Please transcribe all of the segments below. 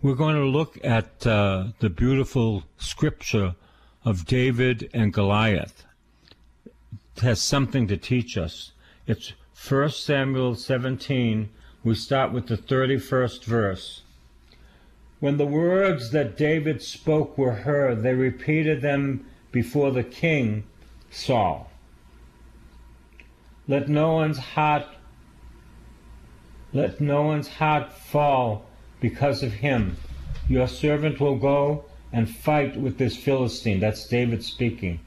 We're going to look at uh, the beautiful scripture of David and Goliath. It has something to teach us. It's 1 Samuel 17. We start with the 31st verse. When the words that David spoke were heard, they repeated them before the king Saul. Let no one's heart let no one's heart fall because of him. Your servant will go and fight with this Philistine. That's David speaking.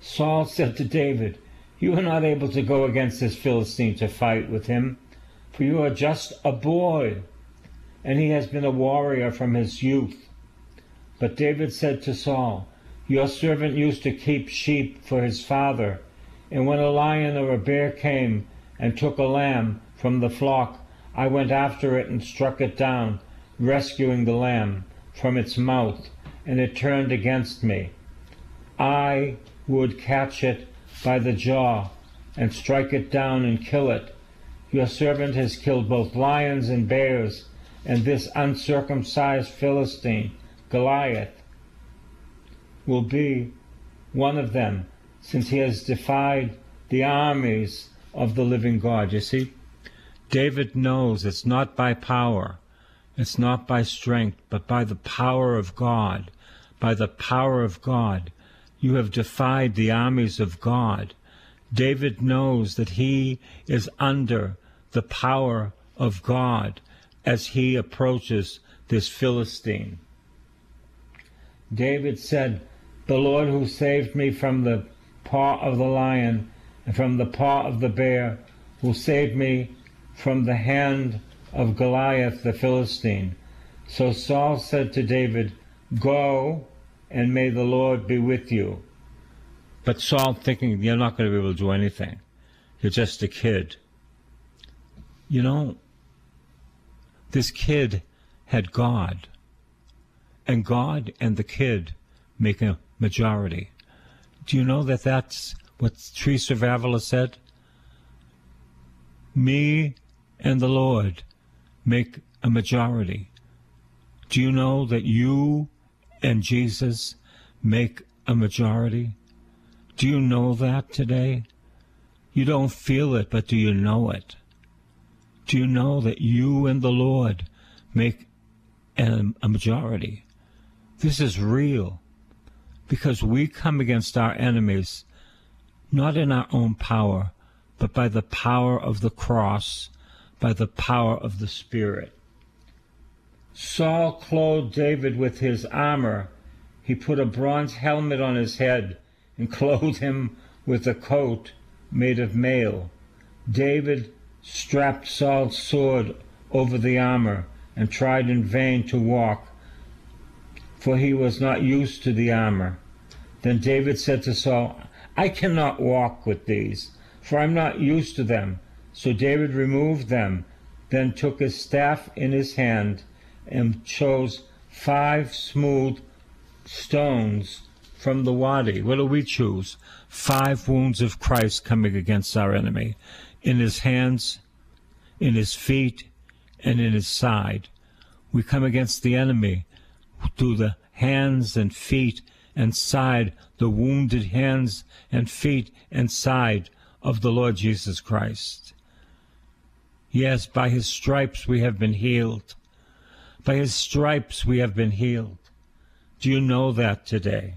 Saul said to David, You are not able to go against this Philistine to fight with him, for you are just a boy, and he has been a warrior from his youth. But David said to Saul, your servant used to keep sheep for his father, and when a lion or a bear came and took a lamb from the flock, I went after it and struck it down, rescuing the lamb from its mouth, and it turned against me. I would catch it by the jaw and strike it down and kill it. Your servant has killed both lions and bears, and this uncircumcised Philistine, Goliath, will be one of them, since he has defied the armies of the living God. You see, David knows it's not by power, it's not by strength, but by the power of God. By the power of God, you have defied the armies of God. David knows that he is under the power of God as he approaches this Philistine. David said, the Lord who saved me from the paw of the lion and from the paw of the bear, who saved me from the hand of Goliath the Philistine. So Saul said to David, Go, and may the Lord be with you. But Saul thinking, You're not going to be able to do anything. You're just a kid. You know, this kid had God. And God and the kid make a majority. Do you know that that's what Teresa of Avila said? Me and the Lord make a majority. Do you know that you and Jesus make a majority? Do you know that today? You don't feel it, but do you know it? Do you know that you and the Lord make a, majority? This is real because we come against our enemies not in our own power, but by the power of the cross, by the power of the Spirit. Saul clothed David with his armor. He put a bronze helmet on his head and clothed him with a coat made of mail. David strapped Saul's sword over the armor and tried in vain to walk for he was not used to the armor. Then David said to Saul, I cannot walk with these, for I am not used to them. So David removed them, then took his staff in his hand, and chose five smooth stones from the wadi. What do we choose? Five wounds of Christ coming against our enemy in his hands, in his feet, and in his side. We come against the enemy through the hands and feet and side, the wounded hands and feet and side of the Lord Jesus Christ. Yes, by his stripes we have been healed. By his stripes we have been healed. Do you know that today?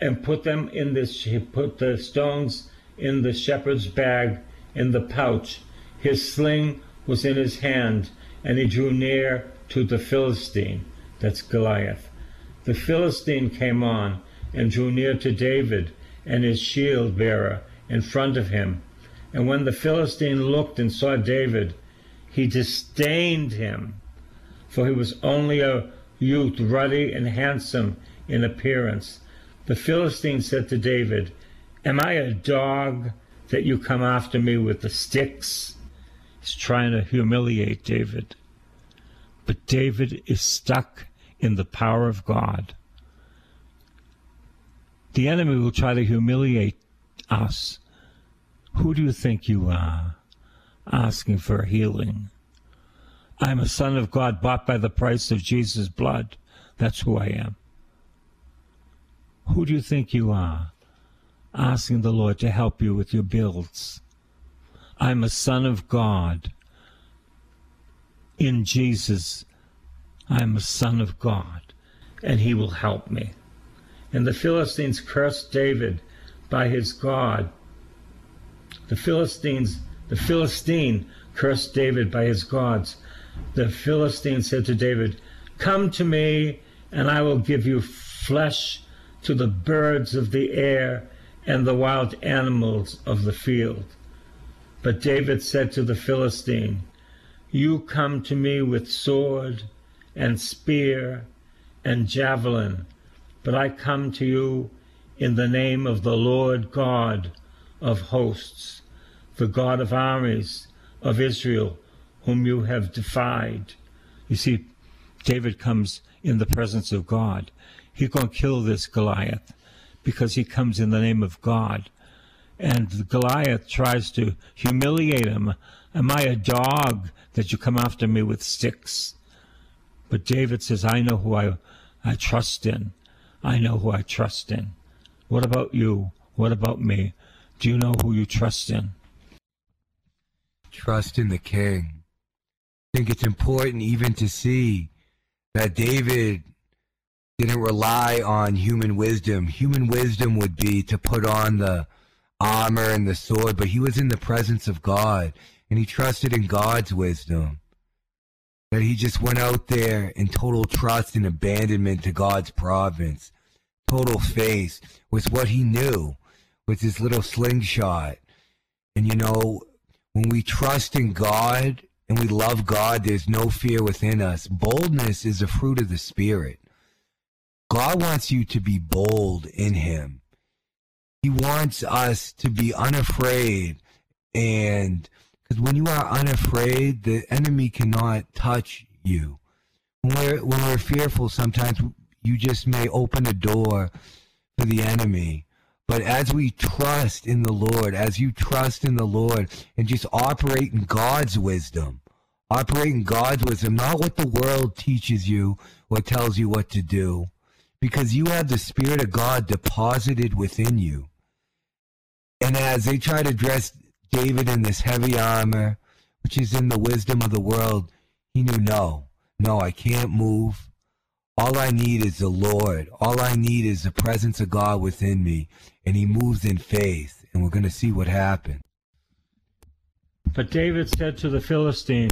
And put them in this, he put the stones in the shepherd's bag in the pouch. His sling was in his hand, and he drew near to the Philistine, that's Goliath. The Philistine came on and drew near to David and his shield bearer in front of him. And when the Philistine looked and saw David, he disdained him, for he was only a youth, ruddy and handsome in appearance. The Philistine said to David, Am I a dog that you come after me with the sticks? He's trying to humiliate David. But David is stuck in the power of God. The enemy will try to humiliate us. Who do you think you are? Asking for healing. I'm a son of God bought by the price of Jesus' blood. That's who I am. Who do you think you are? Asking the Lord to help you with your bills. I'm a son of God. In Jesus, I'm a son of God, and he will help me. And the Philistines cursed David by his God. The Philistines, the Philistine cursed David by his gods. The Philistine said to David, Come to me, and I will give you flesh to the birds of the air and the wild animals of the field. But David said to the Philistine, You come to me with sword and spear and javelin, but I come to you in the name of the Lord God of hosts, the God of armies of Israel, whom you have defied. You see, David comes in the presence of God. He's going to kill this Goliath because he comes in the name of God. And Goliath tries to humiliate him. Am I a dog that you come after me with sticks? But David says, I know who I, I trust in. I know who I trust in. What about you? What about me? Do you know who you trust in? Trust in the King. I think it's important even to see that David didn't rely on human wisdom. Human wisdom would be to put on the armor and the sword, but he was in the presence of God and he trusted in God's wisdom. That he just went out there in total trust and abandonment to God's province. Total faith with what he knew, with his little slingshot. And you know, when we trust in God and we love God, there's no fear within us. Boldness is a fruit of the Spirit. God wants you to be bold in Him. He wants us to be unafraid. And because when you are unafraid, the enemy cannot touch you. When we're, when we're fearful, sometimes you just may open a door for the enemy. But as we trust in the Lord, as you trust in the Lord and just operate in God's wisdom, operate in God's wisdom, not what the world teaches you or tells you what to do, because you have the Spirit of God deposited within you. And as they try to dress David in this heavy armor, which is in the wisdom of the world, he knew no, no, I can't move. All I need is the Lord. All I need is the presence of God within me. And he moves in faith. And we're going to see what happens. But David said to the Philistine,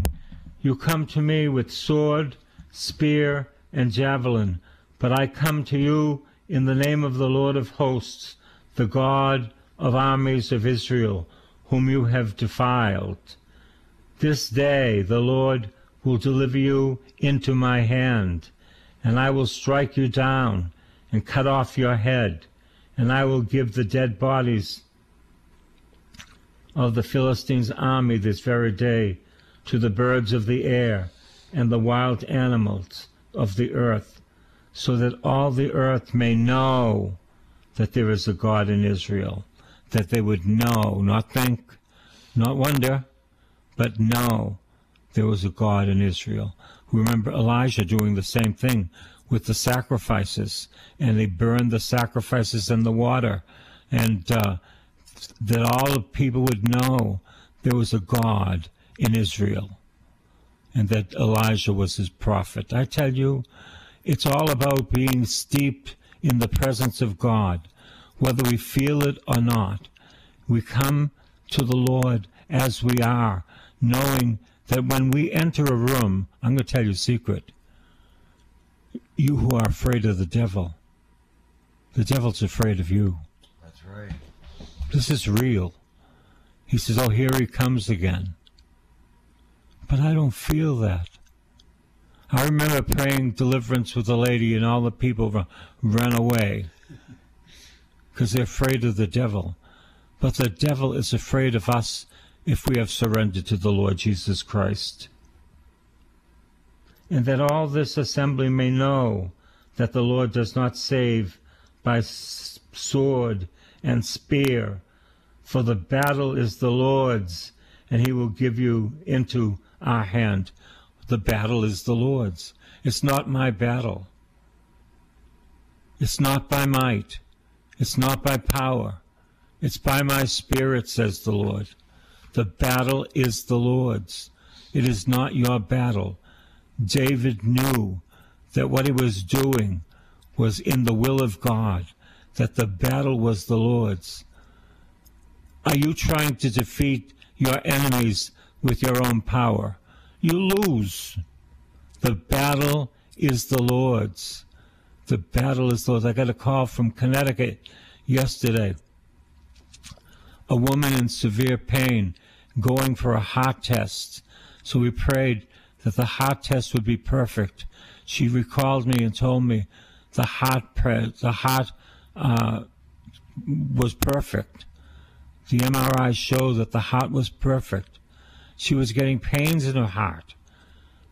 You come to me with sword, spear, and javelin, but I come to you in the name of the Lord of hosts, the God of armies of Israel, whom you have defiled. This day the Lord will deliver you into my hand, and I will strike you down and cut off your head, and I will give the dead bodies of the Philistines' army this very day to the birds of the air and the wild animals of the earth, so that all the earth may know that there is a God in Israel that they would know, not think, not wonder, but know there was a God in Israel. Remember Elijah doing the same thing with the sacrifices, and they burned the sacrifices in the water, and uh, that all the people would know there was a God in Israel, and that Elijah was his prophet. I tell you, it's all about being steeped in the presence of God whether we feel it or not. We come to the Lord as we are, knowing that when we enter a room, I'm going to tell you a secret. You who are afraid of the devil, the devil's afraid of you. That's right. This is real. He says, Oh, here he comes again. But I don't feel that. I remember praying deliverance with a lady, and all the people ran away because they're afraid of the devil. But the devil is afraid of us if we have surrendered to the Lord Jesus Christ. And that all this assembly may know that the Lord does not save by sword and spear, for the battle is the Lord's, and he will give you into our hand. The battle is the Lord's. It's not my battle. It's not by might. It's not by power. It's by my spirit, says the Lord. The battle is the Lord's. It is not your battle. David knew that what he was doing was in the will of God, that the battle was the Lord's. Are you trying to defeat your enemies with your own power? You lose. The battle is the Lord's. The battle is the Lord's. I got a call from Connecticut yesterday. A woman in severe pain going for a heart test. So we prayed that the heart test would be perfect. She recalled me and told me the heart pre- the heart uh, was perfect. The MRI showed that the heart was perfect. She was getting pains in her heart,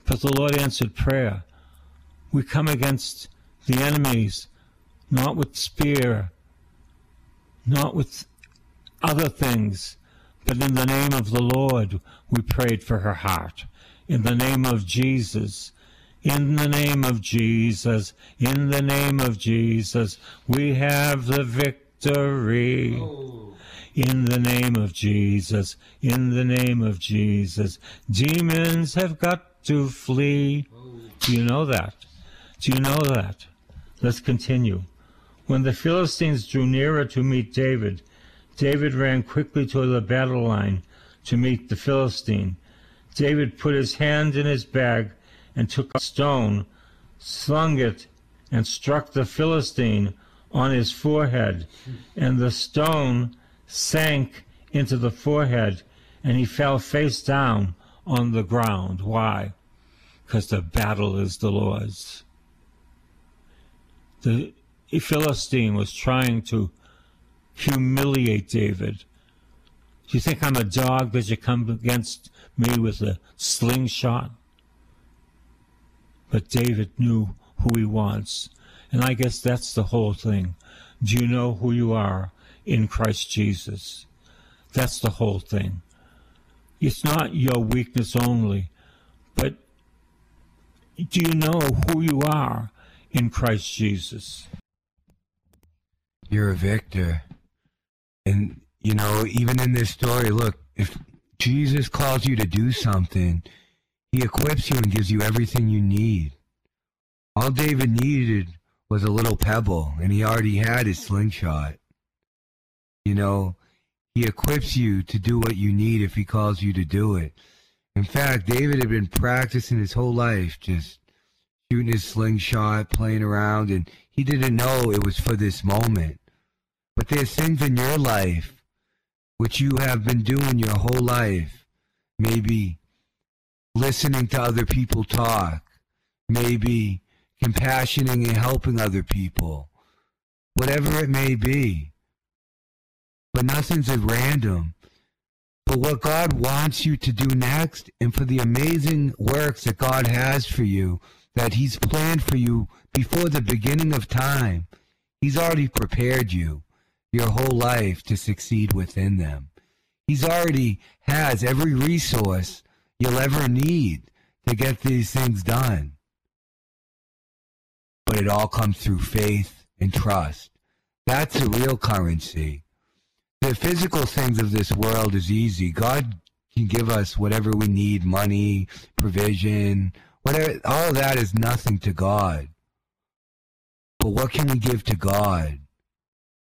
but the Lord answered prayer. We come against the enemies not with spear, not with other things, but in the name of the Lord, we prayed for her heart. In the name of Jesus, in the name of Jesus, in the name of Jesus, we have the victory. In the name of Jesus, in the name of Jesus, demons have got to flee. Do you know that? Do you know that? Let's continue. When the Philistines drew nearer to meet David, David ran quickly to the battle line to meet the Philistine. David put his hand in his bag and took a stone, slung it, and struck the Philistine on his forehead. And the stone sank into the forehead, and he fell face down on the ground. Why? Because the battle is the Lord's. The Philistine was trying to humiliate David. Do you think I'm a dog that you come against me with a slingshot? But David knew who he was. And I guess that's the whole thing. Do you know who you are in Christ Jesus? That's the whole thing. It's not your weakness only, but do you know who you are in Christ Jesus? You're a victor. And, you know, even in this story, look, if Jesus calls you to do something, he equips you and gives you everything you need. All David needed was a little pebble, and he already had his slingshot. You know, he equips you to do what you need if he calls you to do it. In fact, David had been practicing his whole life, just shooting his slingshot, playing around, and he didn't know it was for this moment. But there's things in your life which you have been doing your whole life. Maybe listening to other people talk, maybe compassioning and helping other people, whatever it may be. But nothing's at random. But what God wants you to do next, and for the amazing works that God has for you, that He's planned for you before the beginning of time, He's already prepared you your whole life to succeed within them. He's already has every resource you'll ever need to get these things done. But it all comes through faith and trust. That's the real currency. The physical things of this world is easy. God can give us whatever we need, money, provision, whatever all that is nothing to God. But what can we give to God?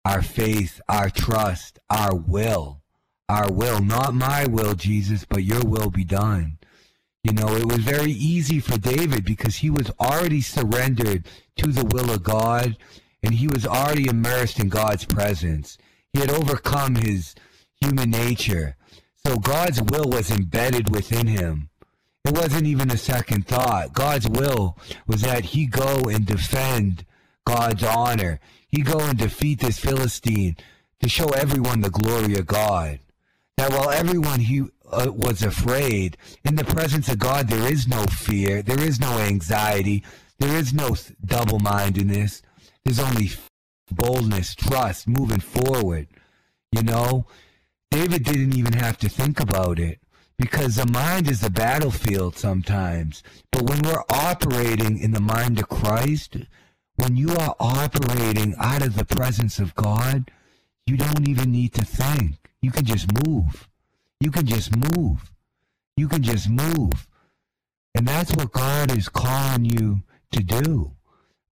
Our faith, our trust, our will. Our will, not my will, Jesus, but your will be done. You know, it was very easy for David because he was already surrendered to the will of God and he was already immersed in God's presence. He had overcome his human nature. So God's will was embedded within him. It wasn't even a second thought. God's will was that he go and defend God's honor. He go and defeat this Philistine to show everyone the glory of God. That while everyone he uh, was afraid, in the presence of God there is no fear, there is no anxiety, there is no double-mindedness. There's only boldness, trust, moving forward. You know, David didn't even have to think about it because the mind is the battlefield sometimes. But when we're operating in the mind of Christ, when you are operating out of the presence of God, you don't even need to think. You can just move. You can just move. You can just move. And that's what God is calling you to do.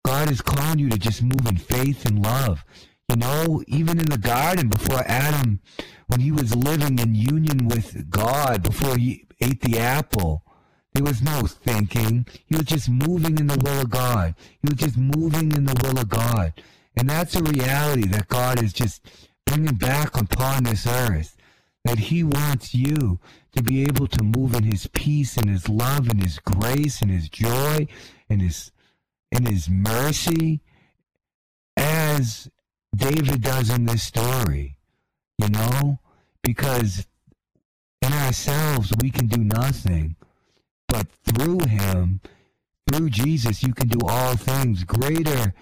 God is calling you to just move in faith and love. You know, even in the garden before Adam, when he was living in union with God, before he ate the apple, there was no thinking. He was just moving in the will of God. He was just moving in the will of God. And that's a reality that God is just bringing back upon this earth. That He wants you to be able to move in His peace and His love and His grace and His joy and His, and His mercy as David does in this story, you know, because in ourselves we can do nothing, but through him, through Jesus, you can do all things. Greater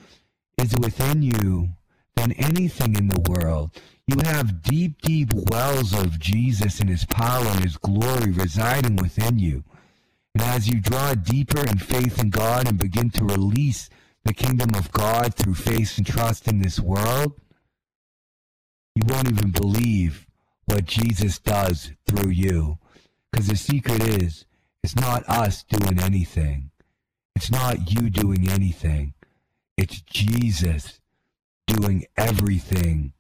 is within you than anything in the world. You have deep, deep wells of Jesus and his power and his glory residing within you. And as you draw deeper in faith in God and begin to release the kingdom of God through faith and trust in this world, you won't even believe what Jesus does through you. Because the secret is, it's not us doing anything. It's not you doing anything. It's Jesus doing everything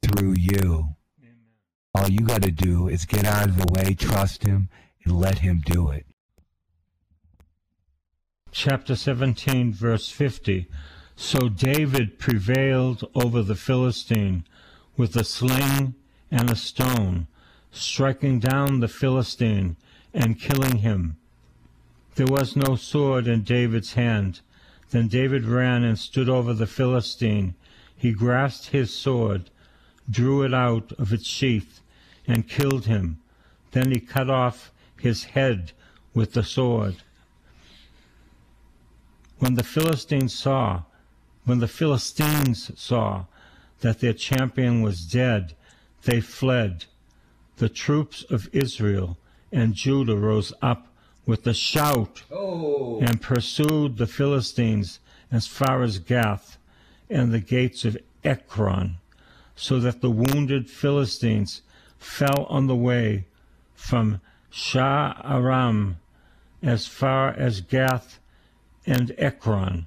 through you. Amen. All you got to do is get out of the way, trust Him, and let Him do it chapter 17, verse 50. So David prevailed over the Philistine with a sling and a stone, striking down the Philistine and killing him. There was no sword in David's hand. Then David ran and stood over the Philistine. He grasped his sword, drew it out of its sheath, and killed him. Then he cut off his head with the sword. When the Philistines saw, when the Philistines saw that their champion was dead, they fled. The troops of Israel and Judah rose up with a shout oh. and pursued the Philistines as far as Gath and the gates of Ekron, so that the wounded Philistines fell on the way from Shaaraim as far as Gath and Ekron.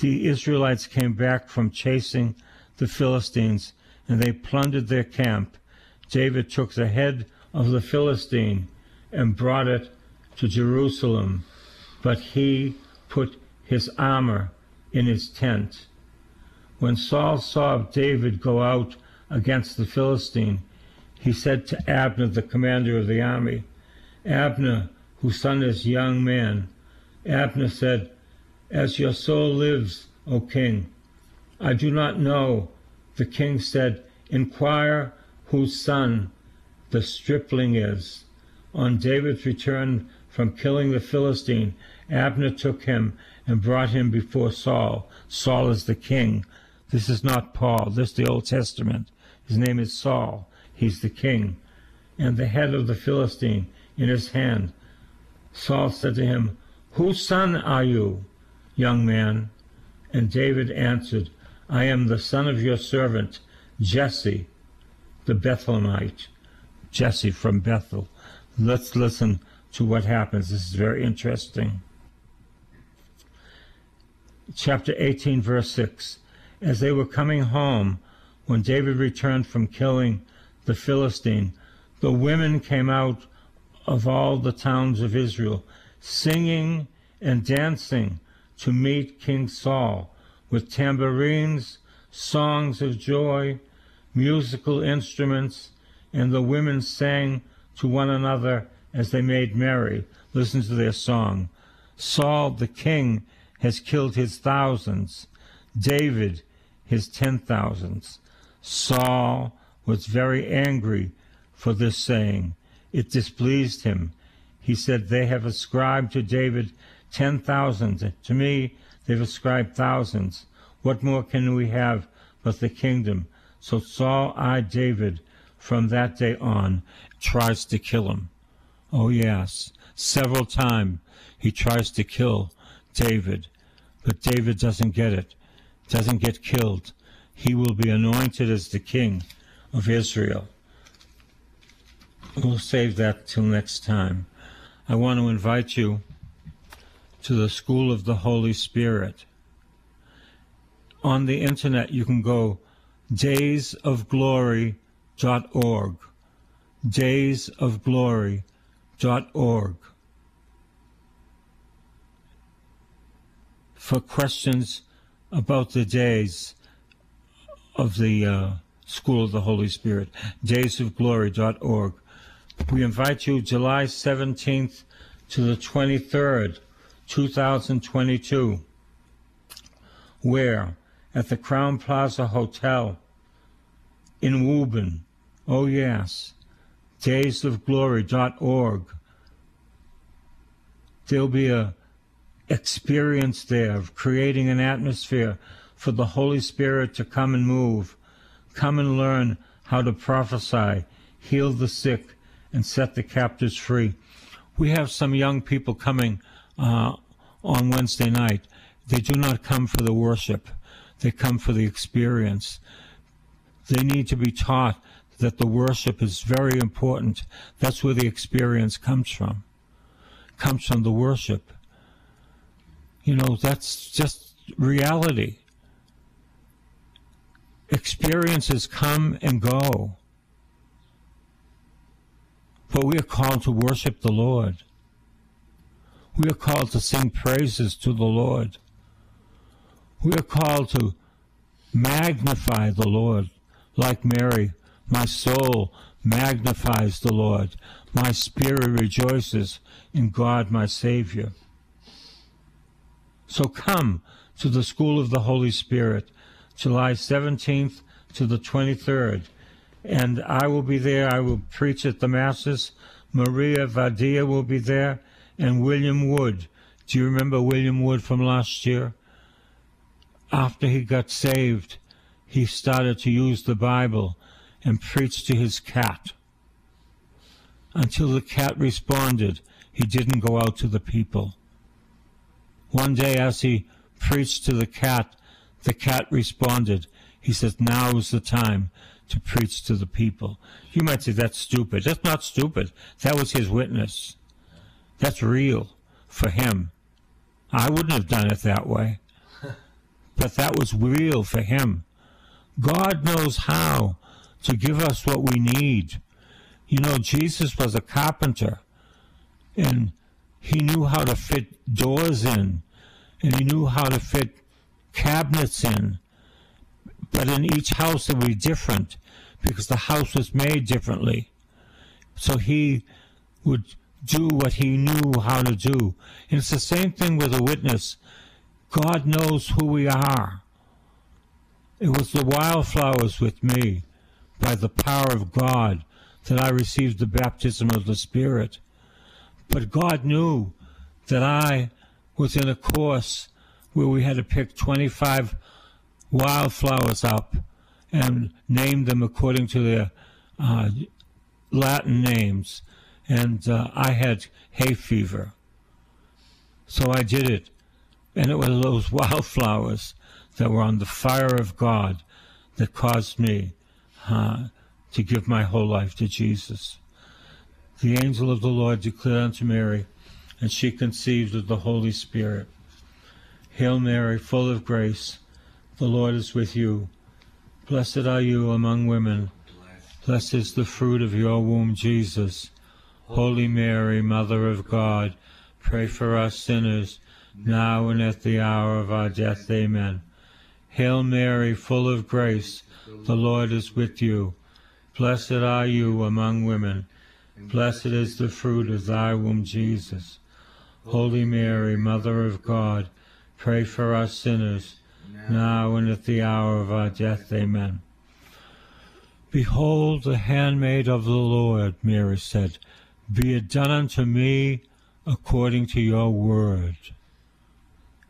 The Israelites came back from chasing the Philistines, and they plundered their camp. David took the head of the Philistine and brought it to Jerusalem, but he put his armor in his tent. When Saul saw David go out against the Philistine, he said to Abner, the commander of the army, Abner, whose son is young man, Abner said, as your soul lives, O king. I do not know. The king said, Inquire whose son the stripling is. On David's return from killing the Philistine, Abner took him and brought him before Saul. Saul is the king. This is not Paul. This is the Old Testament. His name is Saul. He's the king. And the head of the Philistine in his hand. Saul said to him, Whose son are you? young man? And David answered, I am the son of your servant, Jesse, the Bethlehemite. Jesse from Bethel. Let's listen to what happens. This is very interesting. Chapter 18, verse 6. As they were coming home, when David returned from killing the Philistine, the women came out of all the towns of Israel, singing and dancing to meet King Saul with tambourines, songs of joy, musical instruments, and the women sang to one another as they made merry. Listen to their song. Saul the king has killed his thousands, David his ten thousands. Saul was very angry for this saying. It displeased him. He said, They have ascribed to David ten thousand. To me, they've ascribed thousands. What more can we have but the kingdom? So Saul eyed David from that day on, tries to kill him. Oh, yes, several times he tries to kill David, but David doesn't get it, doesn't get killed. He will be anointed as the king of Israel. We'll save that till next time. I want to invite you to the School of the Holy Spirit. On the internet, you can go daysofglory.org. Daysofglory.org. For questions about the days of the uh, School of the Holy Spirit, daysofglory.org. We invite you July 17th to the 23rd, 2022, where at the Crowne Plaza Hotel in Woburn. Oh, yes. Daysofglory.org. There'll be a experience there of creating an atmosphere for the Holy Spirit to come and move, come and learn how to prophesy, heal the sick, and set the captives free. We have some young people coming uh, on Wednesday night. They do not come for the worship. They come for the experience. They need to be taught that the worship is very important. That's where the experience comes from. Comes from the worship. You know, that's just reality. Experiences come and go. But we are called to worship the Lord. We are called to sing praises to the Lord. We are called to magnify the Lord like Mary. My soul magnifies the Lord. My spirit rejoices in God my Savior. So come to the School of the Holy Spirit, July 17th to the 23rd. And I will be there. I will preach at the Masses. Maria Vadia will be there, and William Wood. Do you remember William Wood from last year? after he got saved, he started to use the Bible and preached to his cat. Until the cat responded, he didn't go out to the people. One day, as he preached to the cat, the cat responded. He says, Now is the time to preach to the people. You might say that's stupid. That's not stupid. That was his witness. That's real for him. I wouldn't have done it that way but that was real for him. God knows how to give us what we need. You know, Jesus was a carpenter, and he knew how to fit doors in, and he knew how to fit cabinets in. But in each house it would be different because the house was made differently. So he would do what he knew how to do. And it's the same thing with a witness. God knows who we are. It was the wildflowers with me, by the power of God, that I received the baptism of the Spirit. But God knew that I was in a course where we had to pick 25 wildflowers up and name them according to their uh, Latin names. And uh, I had hay fever. So I did it. And it was those wildflowers that were on the fire of God that caused me uh, to give my whole life to Jesus. The angel of the Lord declared unto Mary, and she conceived of the Holy Spirit. Hail Mary, full of grace, the Lord is with you. Blessed are you among women. Blessed is the fruit of your womb, Jesus. Holy Mary, Mother of God, pray for us sinners now and at the hour of our death. Amen. Hail Mary, full of grace, the Lord is with you. Blessed are you among women, Blessed is the fruit of thy womb, Jesus. Holy Mary, Mother of God, pray for us sinners, now and at the hour of our death. Amen. Behold the handmaid of the Lord, Mary said, be it done unto me according to your word.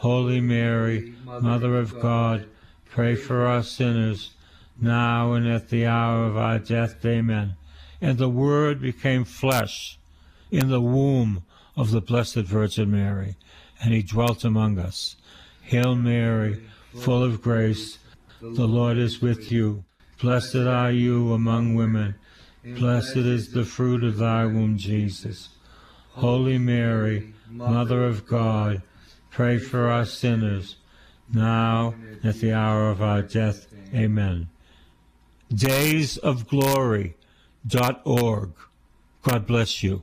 Holy Mary, Mother of God, pray for us sinners, now and at the hour of our death. Amen. And the Word became flesh in the womb of the Blessed Virgin Mary, and he dwelt among us. Hail Mary, full of grace, the Lord is with you. Blessed are you among women. Blessed is the fruit of thy womb, Jesus. Holy Mary, Mother of God, pray for us sinners, now and at the hour of our death. Amen days of daysofglory.org. God bless you.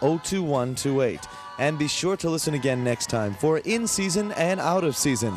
02128. And be sure to listen again next time for In Season and Out of Season.